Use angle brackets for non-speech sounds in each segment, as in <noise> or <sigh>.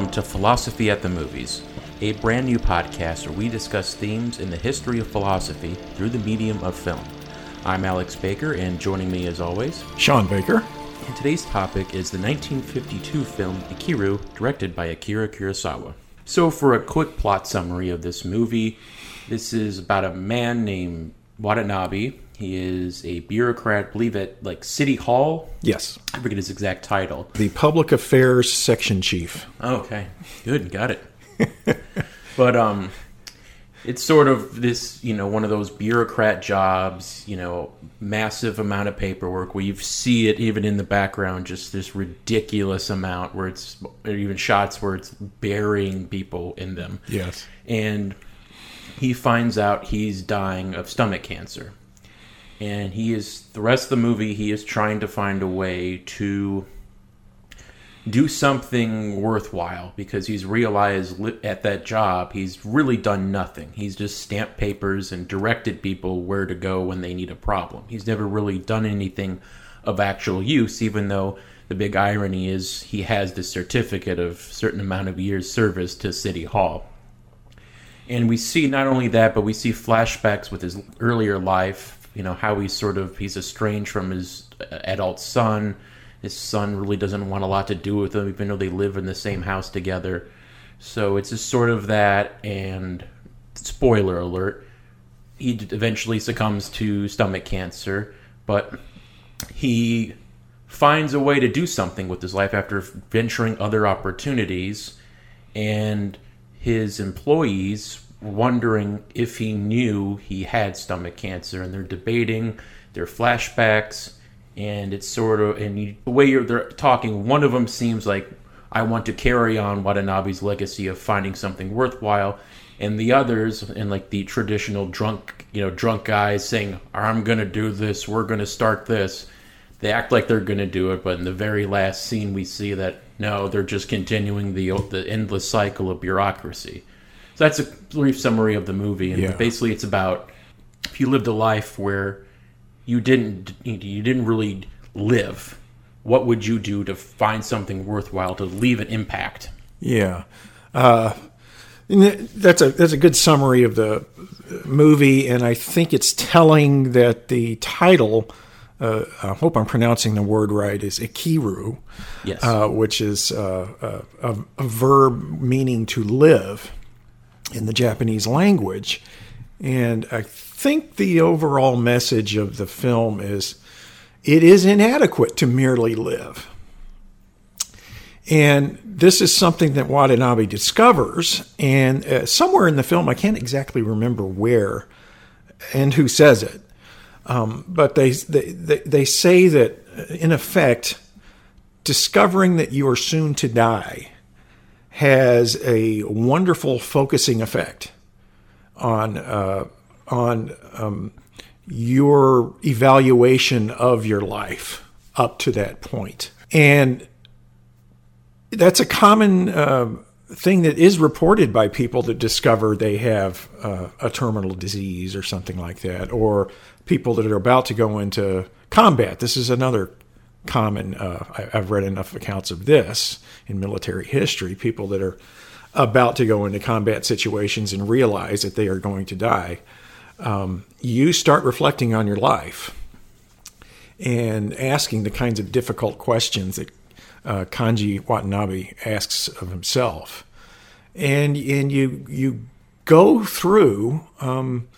Welcome to Philosophy at the Movies, a brand new podcast where we discuss themes in the history of philosophy through the medium of film. I'm Alex Baker, and joining me as always, Sean Baker. and today's topic is the 1952 film Ikiru, directed by Akira Kurosawa. So, for a quick plot summary of this movie, this is about a man named Watanabe. He is a bureaucrat, I believe at like City Hall. Yes, I forget his exact title. the Public Affairs Section Chief. Okay. Good, got it. <laughs> but um it's sort of this, you know, one of those bureaucrat jobs, you know, massive amount of paperwork where you see it even in the background, just this ridiculous amount where it's or even shots where it's burying people in them. Yes. And he finds out he's dying of stomach cancer. And he is the rest of the movie he is trying to find a way to do something worthwhile because he's realized li- at that job he's really done nothing. He's just stamped papers and directed people where to go when they need a problem. He's never really done anything of actual use, even though the big irony is he has the certificate of certain amount of years service to City Hall. And we see not only that, but we see flashbacks with his earlier life. You know how he's sort of he's estranged from his adult son. His son really doesn't want a lot to do with him, even though they live in the same house together. So it's just sort of that. And spoiler alert: he eventually succumbs to stomach cancer, but he finds a way to do something with his life after venturing other opportunities and his employees wondering if he knew he had stomach cancer and they're debating their flashbacks and it's sort of and you, the way you're they're talking one of them seems like i want to carry on watanabe's legacy of finding something worthwhile and the others and like the traditional drunk you know drunk guys saying i'm gonna do this we're gonna start this they act like they're to do it, but in the very last scene, we see that no, they're just continuing the the endless cycle of bureaucracy. So that's a brief summary of the movie, and Yeah. basically, it's about if you lived a life where you didn't you didn't really live, what would you do to find something worthwhile to leave an impact? Yeah. Uh, that's a that's a good summary of the movie, and I think it's telling that the title. Uh, I hope I'm pronouncing the word right. Is ikiru, Yes, uh, which is uh, a, a, a verb meaning to live in the Japanese language. And I think the overall message of the film is it is inadequate to merely live. And this is something that Watanabe discovers. And uh, somewhere in the film, I can't exactly remember where and who says it. Um, but they, they, they, they say that, uh, in effect, discovering that you are soon to die has a wonderful focusing effect on uh, on um, your evaluation of your life up to that point, and that's a common uh, thing that is reported by people that discover they have uh, a terminal disease or something like that, or people that are about to go into combat. This is another common. Uh, I, I've read enough accounts of this in military history. People that are about to go into combat situations and realize that they are going to die. Um, you start reflecting on your life and asking the kinds of difficult questions that uh, Kanji Watanabe asks of himself, and and you you go through um,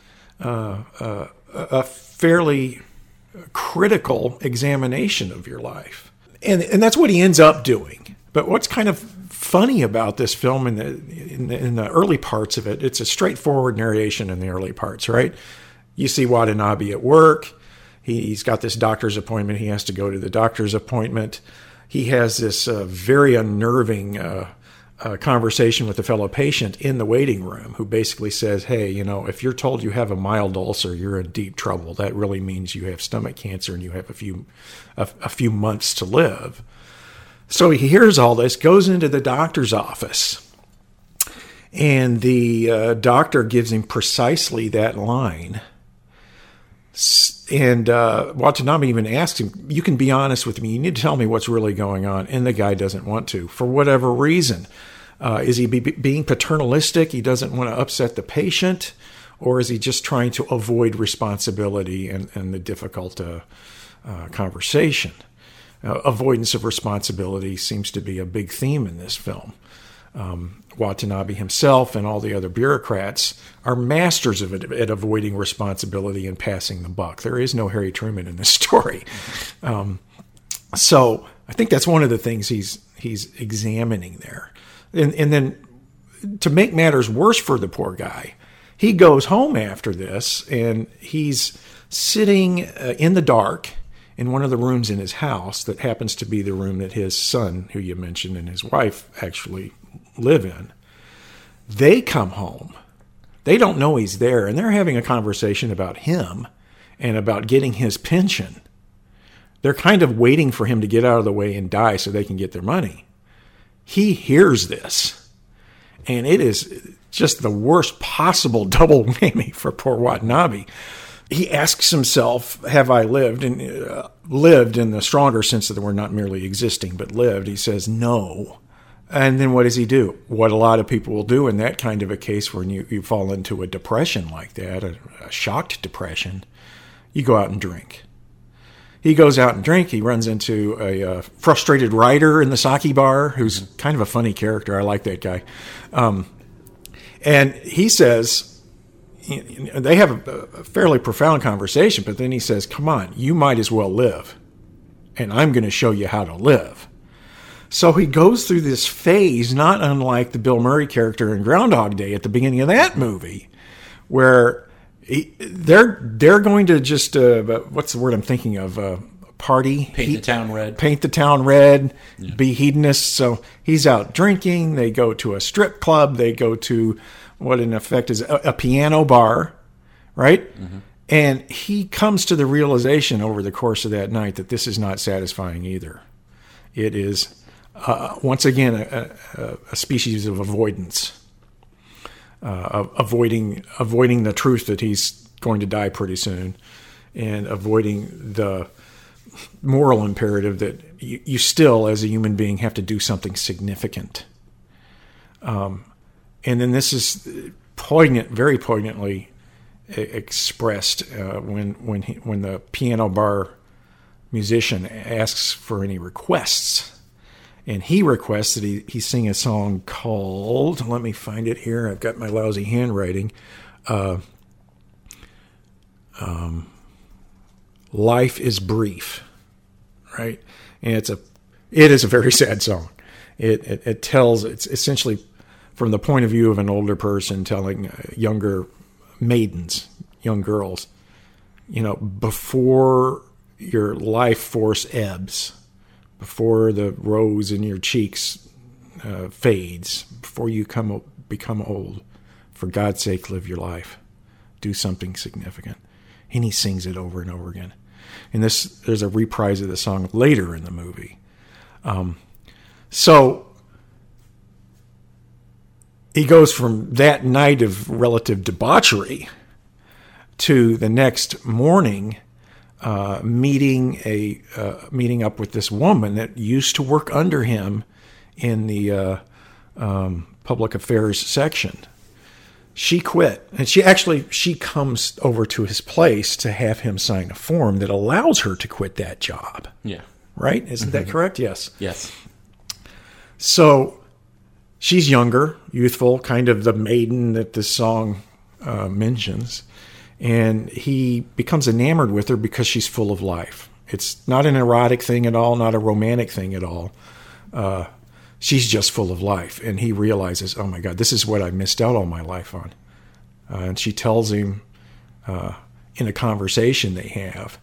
uh, uh, a fairly critical examination of your life, and and that's what he ends up doing. But what's kind of funny about this film in the, in the in the early parts of it, it's a straightforward narration in the early parts, right? You see Watanabe at work. He, he's got this doctor's appointment. He has to go to the doctor's appointment. He has this uh, very unnerving uh, uh, conversation with a fellow patient in the waiting room who basically says, Hey, you know, if you're told you have a mild ulcer, you're in deep trouble. That really means you have stomach cancer and you have a few, a, a few months to live. So he hears all this, goes into the doctor's office, and the uh, doctor gives him precisely that line. And uh, Watanabe even asks him, "You can be honest with me. You need to tell me what's really going on." And the guy doesn't want to for whatever reason. Uh, is he be, being paternalistic? He doesn't want to upset the patient, or is he just trying to avoid responsibility and, and the difficult uh, uh conversation? Uh, avoidance of responsibility seems to be a big theme in this film. Um, Watanabe himself and all the other bureaucrats are masters of it at avoiding responsibility and passing the buck. There is no Harry Truman in this <laughs> story. Um, so I think that's one of the things he's he's examining there. And, and then to make matters worse for the poor guy, he goes home after this and he's sitting uh, in the dark in one of the rooms in his house that happens to be the room that his son, who you mentioned, and his wife actually live in. They come home. They don't know he's there, and they're having a conversation about him and about getting his pension. They're kind of waiting for him to get out of the way and die so they can get their money. He hears this, and it is just the worst possible <laughs> double whammy for poor Watanabe. He asks himself, "Have I lived?" and uh, lived in the stronger sense that we're not merely existing, but lived. He says, "No." And then what does he do? What a lot of people will do in that kind of a case when you, you fall into a depression like that, a, a shocked depression, you go out and drink. He goes out and drink. He runs into a, a frustrated writer in the sake bar who's kind of a funny character. I like that guy. Um, and he says, they have a, a fairly profound conversation, but then he says, Come on, you might as well live. And I'm going to show you how to live. So he goes through this phase, not unlike the Bill Murray character in Groundhog Day at the beginning of that movie, where he, they're they're going to just uh, what's the word I'm thinking of? Uh, party? Paint he, the town red. Paint the town red yeah. be hedonists. So he's out drinking. They go to a strip club. They go to what in effect is a, a piano bar right? Mm-hmm. and he comes to the realization over the course of that night that this is not satisfying either. It is uh, once again, a, a, a, species of avoidance, uh, avoiding avoiding the truth that he's going to die pretty soon, and avoiding the moral imperative that you, you still, as a human being, have to do something significant. Um, and then this is poignant, very poignantly expressed uh, when when he, when the piano bar musician asks for any requests and he requests that he, he sing a song called let me find it here i've got my lousy handwriting uh, um, life is brief right? And it's a it is a very <laughs> sad song. It, it, it tells it's essentially from the point of view of an older person telling uh, younger maidens young girls you know before your life force ebbs before the rose in your cheeks uh, fades, before you come become old, for God's sake, live your life. Do something significant. And he sings it over and over again. And this, there's a reprise of the song later in the movie. Um, so he goes from that night of relative debauchery to the next morning uh, meeting a uh, meeting up with this woman that used to work under him in the uh, um, public affairs section. She quit, and she actually she comes over to his place to have him sign a form that allows her to quit that job. Yeah, right. Isn't mm-hmm. that correct? Yes. Yes. So she's younger, youthful, kind of the maiden that this song uh, mentions and he becomes enamored with her because she's full of life. It's not an erotic thing at all, not a romantic thing at all. Uh, she's just full of life, and he realizes, oh my God, this is what I missed out all my life on. Uh, and she tells him uh, in a conversation they have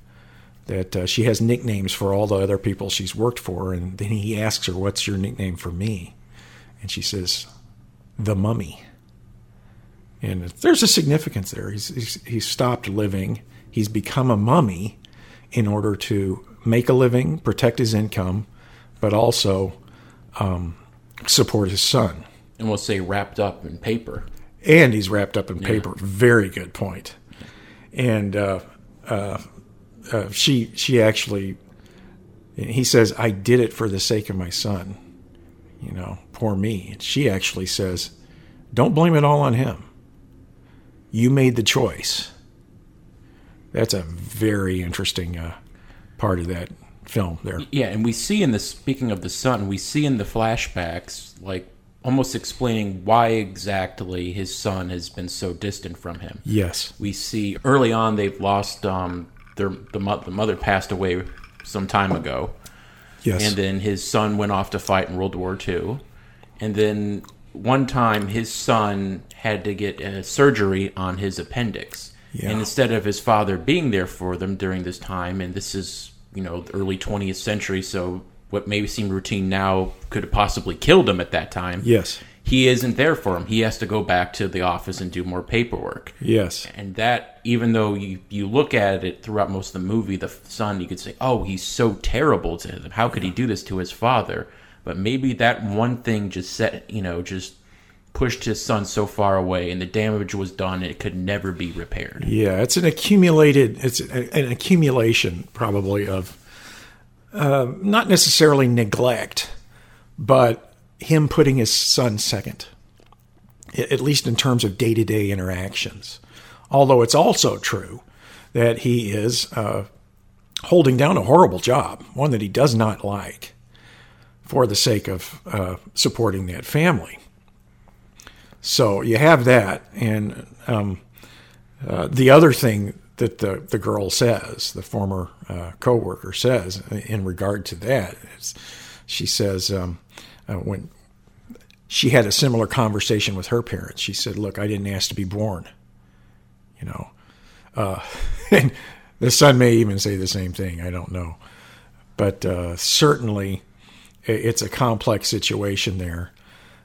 that uh, she has nicknames for all the other people she's worked for, and then he asks her, "What's your nickname for me?" And she says, "The Mummy." And there's a significance there. He's, he's, he's stopped living. He's become a mummy in order to make a living, protect his income, but also um, support his son. And we'll say wrapped up in paper. And he's wrapped up in paper. Very good point. And uh, uh, uh, she she actually he says I did it for the sake of my son. You know, poor me. And she actually says, "Don't blame it all on him. You made the choice." That's a very interesting uh, part of that film there. Yeah, and we see in the speaking of the son, we see in the flashbacks like almost explaining why exactly his son has been so distant from him. Yes. We see early on they've lost um their the, mo- the mother passed away some time ago. Yes. And then his son went off to fight in World War II. And then one time his son had to get a surgery on his appendix. Yeah. And instead of his father being there for them during this time, and this is, you know, the early 20th century, so what may seem routine now could have possibly killed him at that time. yes. He isn't there for him. He has to go back to the office and do more paperwork. Yes. And that, even though you, you look at it throughout most of the movie, the son, you could say, oh, he's so terrible to him. How could he do this to his father? But maybe that one thing just set, you know, just pushed his son so far away and the damage was done, it could never be repaired. Yeah, it's an accumulated. It's an accumulation probably of uh, not necessarily neglect, but him putting his son second, at least in terms of day to day interactions. Although it's also true that he is uh, holding down a horrible job, one that he does not like, for the sake of uh, supporting that family. So you have that, and um, uh, the other thing that the, the girl says, the former uh, coworker says in regard to that, is she says um, uh, when she had a similar conversation with her parents, she said, "Look, I didn't ask to be born," you know, uh, <laughs> and the son may even say the same thing. I don't know, but uh, certainly it's a complex situation there.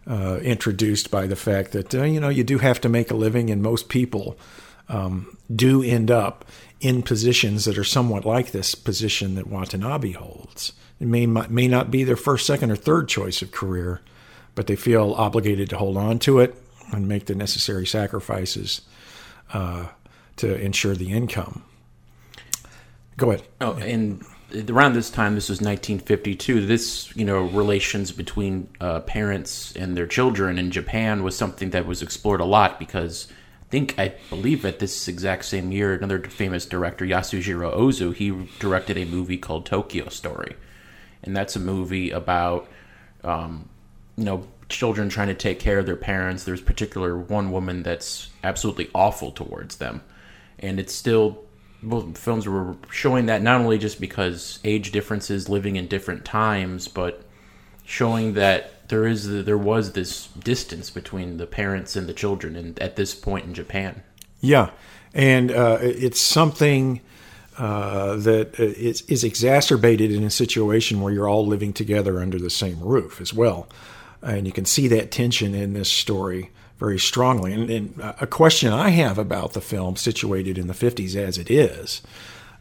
Uh, introduced by the fact that uh, you know you do have to make a living, and most people um, do end up in positions that are somewhat like this position that Watanabe holds. It may may not be their first, second, or third choice of career, but they feel obligated to hold on to it and make the necessary sacrifices uh, to ensure the income. Go ahead. Oh, and around this time, this was 1952. This, you know, relations between uh, parents and their children in Japan was something that was explored a lot because I think I believe at this exact same year, another famous director, Yasujiro Ozu, he directed a movie called Tokyo Story, and that's a movie about, um, you know, children trying to take care of their parents. There's particular one woman that's absolutely awful towards them, and it's still well, films were showing that not only just because age differences, living in different times, but showing that there is there was this distance between the parents and the children, and at this point in Japan. Yeah, and uh, it's something uh, that is, is exacerbated in a situation where you're all living together under the same roof as well, and you can see that tension in this story very strongly. And, and a question I have about the film, situated in the 50s as it is,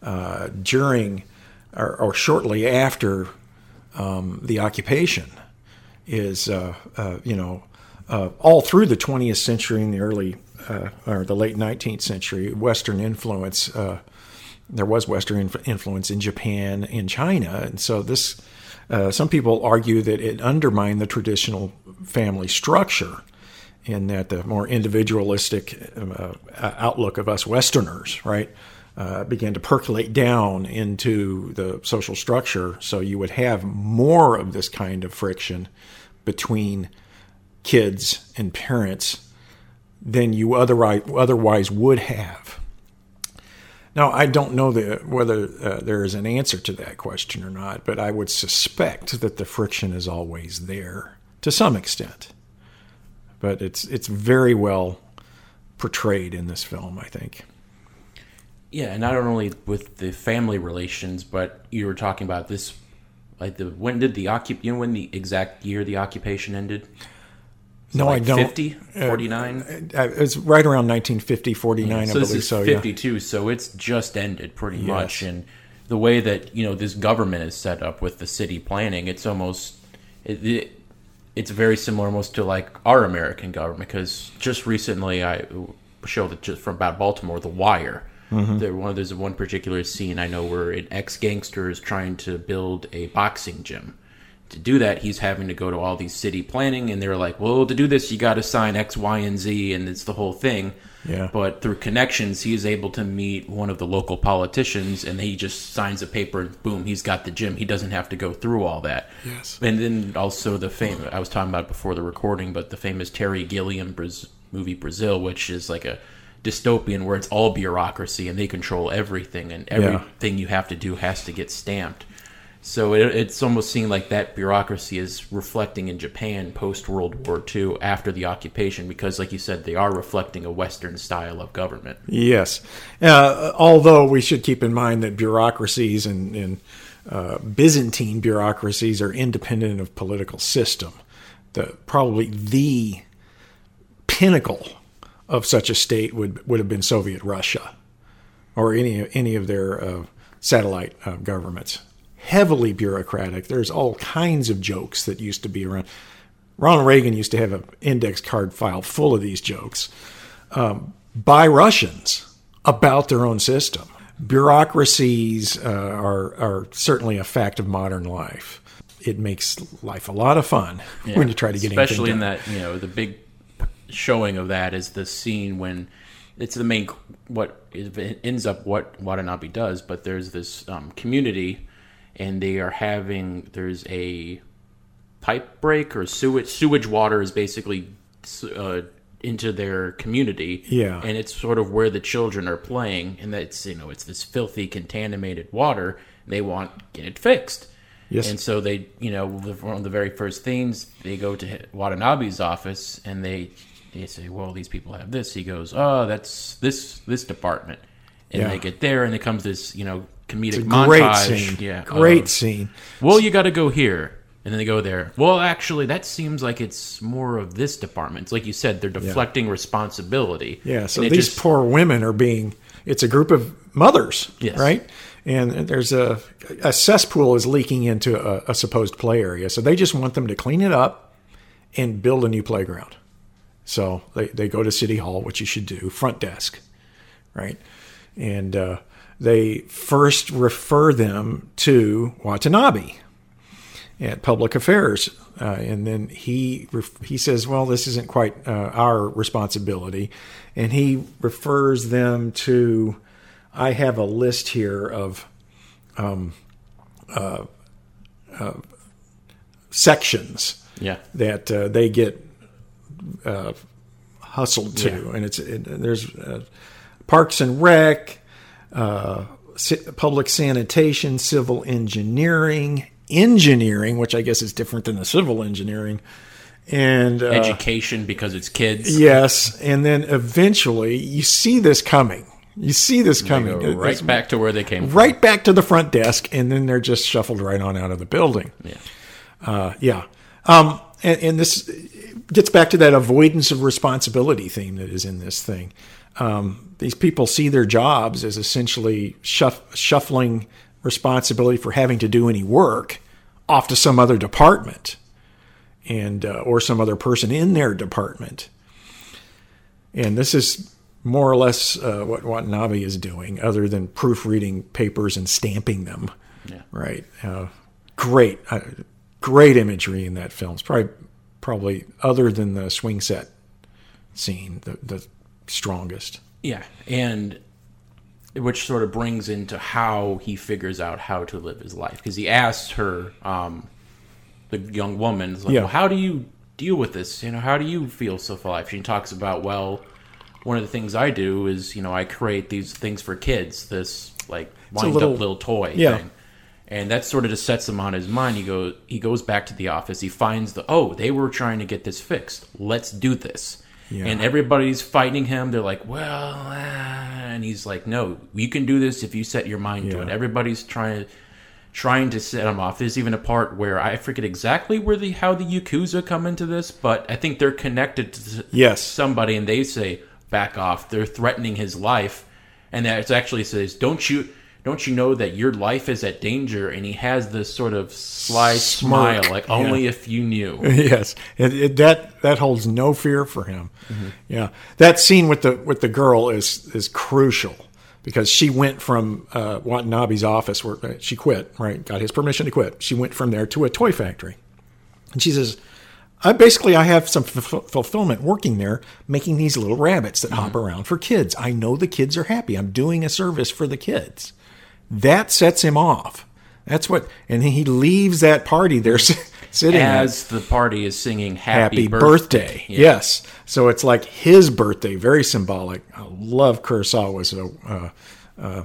uh, during or, or shortly after um, the occupation, is uh, uh, you know uh, all through the 20th century and the early uh, or the late 19th century, Western influence. Uh, there was Western inf- influence in Japan, in China, and so this. Uh, some people argue that it undermined the traditional family structure, in that the more individualistic uh, outlook of us Westerners, right, uh, began to percolate down into the social structure. So you would have more of this kind of friction between kids and parents than you otherwise otherwise would have. Now, I don't know the, whether uh, there is an answer to that question or not, but I would suspect that the friction is always there to some extent. But it's it's very well portrayed in this film, I think. Yeah, and not only with the family relations, but you were talking about this. Like the when did the occup? You know when the exact year the occupation ended? No, like I don't. 50, 49? Uh, It's right around 1950, 49, I so this believe so. Yeah. 52, so it's just ended pretty much. And the way that you know this government is set up with the city planning, it's almost it, it, it's very similar almost to like our American government. Because just recently, I showed that just from about Baltimore, The Wire. Mm-hmm. There, one there's one particular scene I know where an ex gangster is trying to build a boxing gym. To do that, he's having to go to all these city planning, and they're like, "Well, to do this, you got to sign X, Y, and Z, and it's the whole thing." Yeah. But through connections, he is able to meet one of the local politicians, and he just signs a paper, and boom, he's got the gym. He doesn't have to go through all that. Yes. And then also the fame I was talking about before the recording, but the famous Terry Gilliam Braz- movie Brazil, which is like a dystopian where it's all bureaucracy and they control everything, and everything you have to do has to get stamped. So it, it's almost seeing like that bureaucracy is reflecting in Japan post World War II after the occupation, because, like you said, they are reflecting a Western style of government. Yes. Uh, although we should keep in mind that bureaucracies and, and uh, Byzantine bureaucracies are independent of political system. The probably the pinnacle of such a state would would have been Soviet Russia, or any any of their uh, satellite uh, governments. Heavily bureaucratic. There's all kinds of jokes that used to be around. Ronald Reagan used to have an index card file full of these jokes um, by Russians about their own system. Bureaucracies uh, are are certainly a fact of modern life. It makes life a lot of fun when you try to get especially in that you know the big showing of that is the scene when it's the main what ends up what Watanabe does, but there's this um, community and they are having there's a pipe break or sewage sewage water is basically uh, into their community. Yeah. and it's sort of where the children are playing, and that's you know it's this filthy contaminated water. They want get it fixed. Yes. And so they, you know, the- one of the very first things they go to Watanabe's office and they they say, "Well, these people have this." He goes, "Oh, that's this this department." And Yeah. they get there, and it comes this, you know, comedic Great montage. scene. Yeah, Great of, scene. well, you got to go here, and then they go there. Well, actually, that seems like it's more of this department. It's like you said, they're deflecting responsibility. Yeah, so these just- poor women are being. It's a group of mothers, Yes. right? And there's a a cesspool is leaking into a, a supposed play area, so they just want them to clean it up and build a new playground. So they they go to city hall, which you should do, front desk, right? And uh, they first refer them to Watanabe at public affairs, uh, and then he he says, "Well, this isn't quite uh, our responsibility," and he refers them to. I have a list here of um, uh, uh, sections yeah, that uh, they get uh, hustled to, and it's it, there's uh, Parks and Rec, uh, public sanitation, civil engineering, engineering, which I guess is different than the civil engineering, and uh, education because it's kids. yes, and then eventually you see this coming. You see this coming right It's back to where they came from. right back to the front desk, and then they're just shuffled right on out of the building. Yeah. Uh, yeah. Um, and, and this gets back to that avoidance of responsibility theme that is in this thing. Um, these people see their jobs as essentially shuff, shuffling responsibility for having to do any work off to some other department and uh, or some other person in their department. And this is more or less uh, what Watanabe is doing, other than proofreading papers and stamping them. Yeah. Right. Uh, great, uh, great imagery in that film. It's probably, probably other than the swing set scene, the, the strongest. Yeah, and which sort of brings into how he figures out how to live his life because he asks her, um, the young woman, like, Yeah. well, how do you deal with this? You know, how do you feel so alive? She talks about, well, one of the things I do is, you know, I create these things for kids. This like wind little- up little toy Yeah. thing. And that sort of just sets him on his mind. He goes, he goes back to the office. He finds the oh, they were trying to get this fixed. Let's do this. Yeah. And everybody's fighting him. They're like, well, ah, and he's like, no, you can do this if you set your mind to it. Everybody's trying to trying to set him off. There's even a part where I forget exactly where the how the yakuza come into this, but I think they're connected to Yes. somebody, and they say back off. They're threatening his life, and that actually says, "Don't you." Don't you know that your life is at danger? And he has this sort of sly Smirk. smile, like Yeah. only if you knew. <laughs> yes, it, it, that that holds no fear for him. Mm-hmm. Yeah, that scene with the with the girl is is crucial because she went from uh, Watanabe's office where uh, she quit, right? Got his permission to quit. She went from there to a toy factory. And she says, I basically I have some f- fulfillment working there, making these little rabbits that hop around for kids. I know the kids are happy. I'm doing a service for the kids. That sets him off. That's what, and he leaves that party there sitting at As the party is singing happy "Happy, birthday. Yes. So it's like his birthday, very symbolic. I love Kurosawa's uh, uh, uh,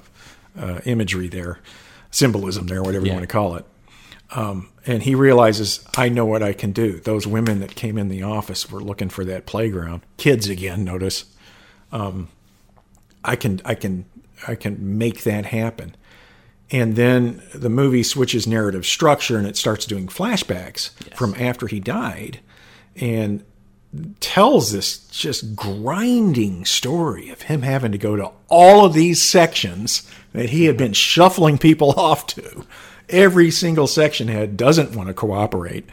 uh, imagery there, symbolism there, whatever you want to call it. Um, and he realizes, I know what I can do. Those women that came in the office were looking for that playground. Kids again, notice. Um, I can, I can, I can make that happen. And then the movie switches narrative structure and it starts doing flashbacks from after he died and tells this just grinding story of him having to go to all of these sections that he had been shuffling people <laughs> off to. Every single section head doesn't want to cooperate.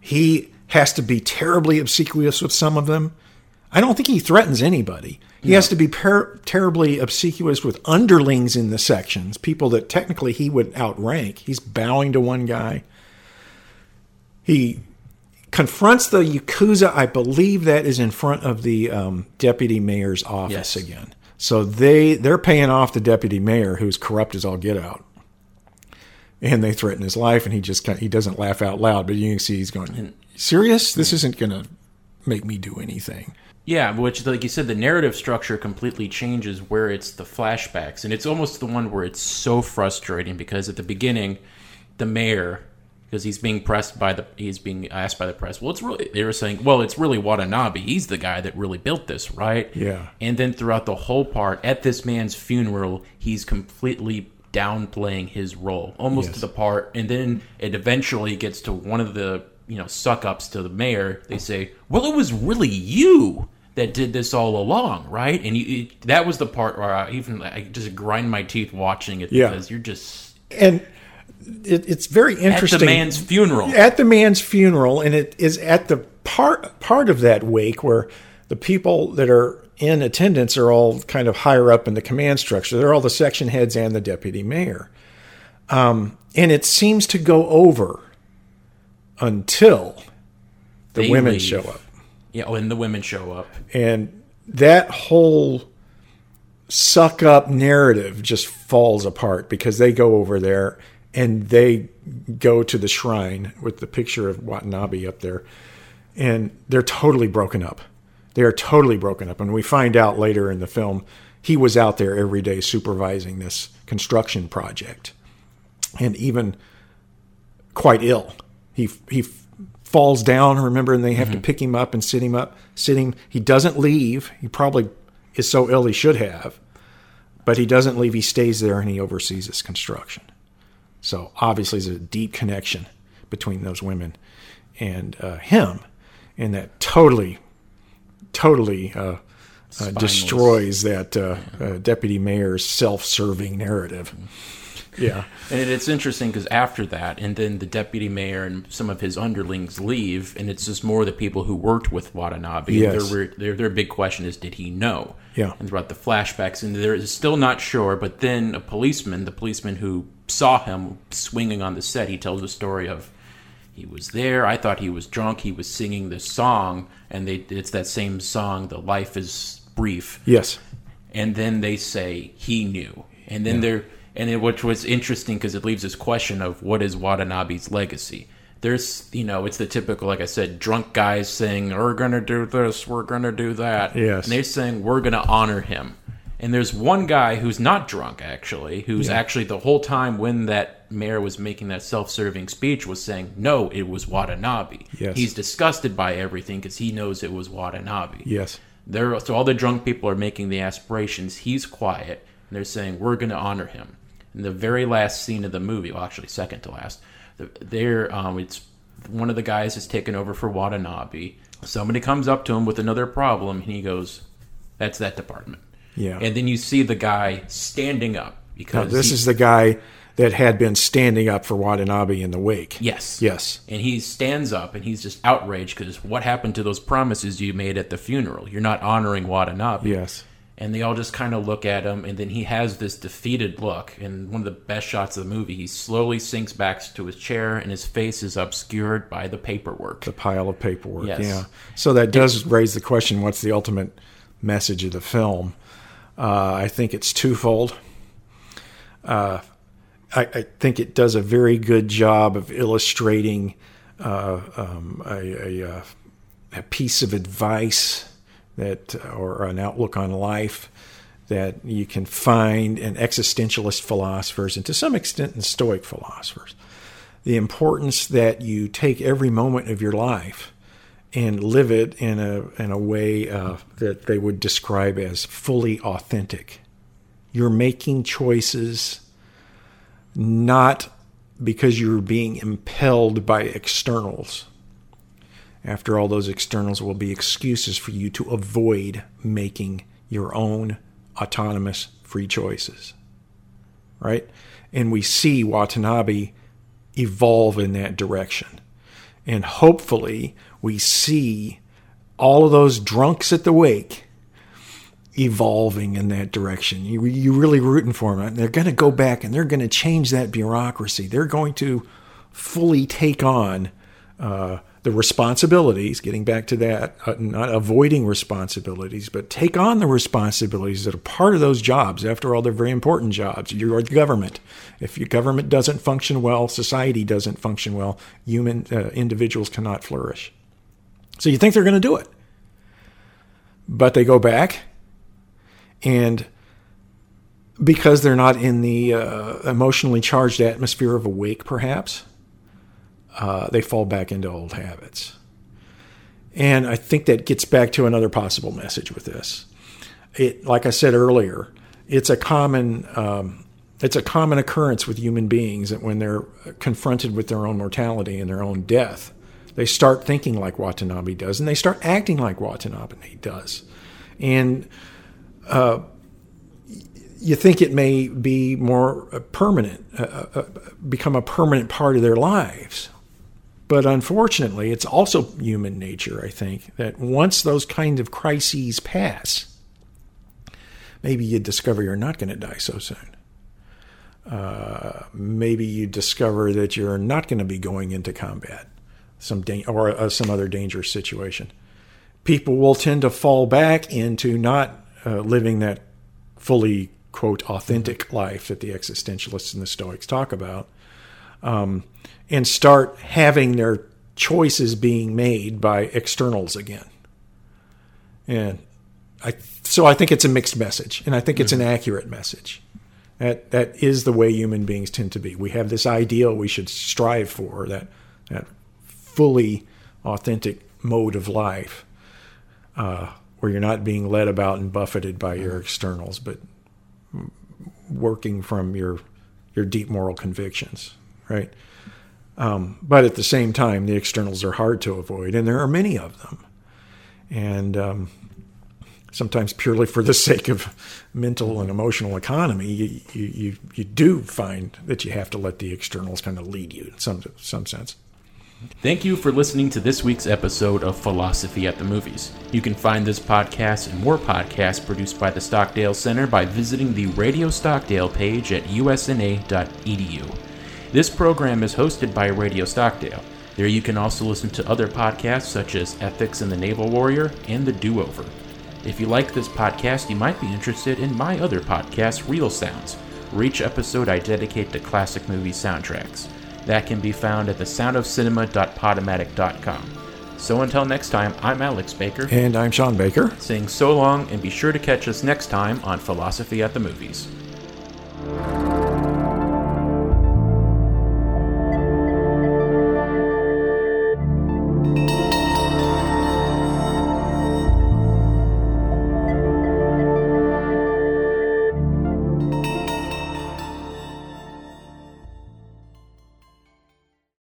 He has to be terribly obsequious with some of them. I don't think he threatens anybody. He has to be per- terribly obsequious with underlings in the sections, people that technically he would outrank. He's bowing to one guy. He confronts the Yakuza. I believe that is in front of the um, deputy mayor's office Yes. again. So they they're paying off the deputy mayor, who's corrupt as all get out, and they threaten his life. And he just kind he doesn't laugh out loud, but you can see he's going, "Serious? This isn't going to make me do anything." Yeah, which, like you said, the narrative structure completely changes where it's the flashbacks, and it's almost the one where it's so frustrating because at the beginning, the mayor, because he's being pressed by the, he's being asked by the press. Well, it's really they were saying, well, it's really Watanabe. He's the guy that really built this, right? Yeah. And then throughout the whole part, at this man's funeral, he's completely downplaying his role, almost Yes. to the part, and then it eventually gets to one of the you know suck ups to the mayor. They say, "Well, it was really you that did this all along, right?" And you, it, that was the part where I even I just grind my teeth watching it Yeah. because you're just And it, it's very interesting. at the man's funeral. at the man's funeral, and it is at the part part of that wake where the people that are in attendance are all kind of higher up in the command structure. They're all the section heads and the deputy mayor, um, and it seems to go over until the They women leave. show up, Yeah, when the women show up. and that whole suck up narrative just falls apart because they go over there and they go to the shrine with the picture of Watanabe up there and they're totally broken up. They are totally broken up. And we find out later in the film he was out there every day supervising this construction project and even quite ill. He he falls down, remember, and they have to pick him up and sit him up, sit him. He doesn't leave. He probably is so ill he should have, but he doesn't leave. He stays there and he oversees this construction. So obviously, there's a deep connection between those women and uh, him, and that totally, totally uh, uh, destroys that uh, uh, deputy mayor's self-serving narrative. Yeah. And it's interesting because after that, and then the deputy mayor and some of his underlings leave, and it's just more the people who worked with Watanabe. Yes. Their, their, their big question is, did he know? Yeah. And throughout the flashbacks, and they're still not sure, but then a policeman, the policeman who saw him swinging on the set, he tells a story of he was there. I thought he was drunk. He was singing this song, and they it's that same song, "The Life Is Brief." Yes. and then they say he knew, and then they're and it, which was interesting because it leaves this question of what is Watanabe's legacy. There's, you know, it's the typical, like I said, drunk guys saying, "We're gonna do this, we're gonna do that," Yes. and they're saying we're gonna honor him. And there's one guy who's not drunk, actually, who's actually the whole time when that mayor was making that self-serving speech was saying, "No, it was Watanabe." Yes. He's disgusted by everything because he knows it was Watanabe. Yes. They're, so all the drunk people are making the aspirations. He's quiet, and they're saying we're going to honor him. In the very last scene of the movie, well, actually second to last, there um, it's one of the guys is taken over for Watanabe. Somebody comes up to him with another problem, and he goes, "That's that department." Yeah. And then you see the guy standing up Now, because this he- is the guy that had been standing up for Watanabe in the wake. yes, Yes. and he stands up and he's just outraged because what happened to those promises you made at the funeral? You're not honoring Watanabe. Yes. And they all just kind of look at him and then he has this defeated look. And one of the best shots of the movie he slowly sinks back to his chair and his face is obscured by the paperwork. The pile of paperwork Yes. yeah. So that does raise the question what's the ultimate message of the film? Uh, i think it's twofold. Uh, I, I think it does a very good job of illustrating uh, um, a, a, uh, a piece of advice that or an outlook on life that you can find in existentialist philosophers and to some extent in stoic philosophers the importance that you take every moment of your life and live it in a in a way uh, that they would describe as fully authentic. You're making choices not because you're being impelled by externals. After all, those externals will be excuses for you to avoid making your own autonomous free choices. Right? And we see Watanabe evolve in that direction. And hopefully, we see all of those drunks at the wake evolving in that direction. You, you're really rooting for them. They're going to go back and they're going to change that bureaucracy. They're going to fully take on uh, the responsibilities, getting back to that, uh, not avoiding responsibilities, but take on the responsibilities that are part of those jobs. After all, they're very important jobs. You're the government. If your government doesn't function well, society doesn't function well, human uh, individuals cannot flourish. So you think they're going to do it. But they go back, and because they're not in the uh, emotionally charged atmosphere of a wake, perhaps, uh, they fall back into old habits. And I think that gets back to another possible message with this. It, like I said earlier, it's a common um, it's a common occurrence with human beings that when they're confronted with their own mortality and their own death, they start thinking like Watanabe does, and they start acting like Watanabe does, and uh, you think it may be more permanent, uh, uh, become a permanent part of their lives. But unfortunately, it's also human nature, I think, that once those kind of crises pass, maybe you discover you're not going to die so soon. Uh, maybe you discover that you're not going to be going into combat, some da- or uh, some other dangerous situation. People will tend to fall back into not uh, living that fully quote authentic life that the existentialists and the Stoics talk about, um, and start having their choices being made by externals again. And I, so I think it's a mixed message, and I think it's an accurate message. That that is the way human beings tend to be. We have this ideal we should strive for that that fully authentic mode of life, uh, where you're not being led about and buffeted by your externals, but working from your your deep moral convictions, right? Um, but at the same time, the externals are hard to avoid, and there are many of them, and um, sometimes purely for the <laughs> sake of mental and emotional economy, you, you, you, do find that you have to let the externals kind of lead you in some some sense. Thank you for listening to this week's episode of Philosophy at the Movies. You can find this podcast and more podcasts produced by the Stockdale Center by visiting the Radio Stockdale page at usna.edu. This program is hosted by Radio Stockdale. There you can also listen to other podcasts such as Ethics and the Naval Warrior and The Do Over. If you like this podcast, you might be interested in my other podcast, Real Sounds, where each episode I dedicate to classic movie soundtracks. That can be found at thesoundofcinema.podomatic.com. So until next time, I'm Alex Baker, And I'm Sean Baker. saying so long and be sure to catch us next time on Philosophy at the Movies.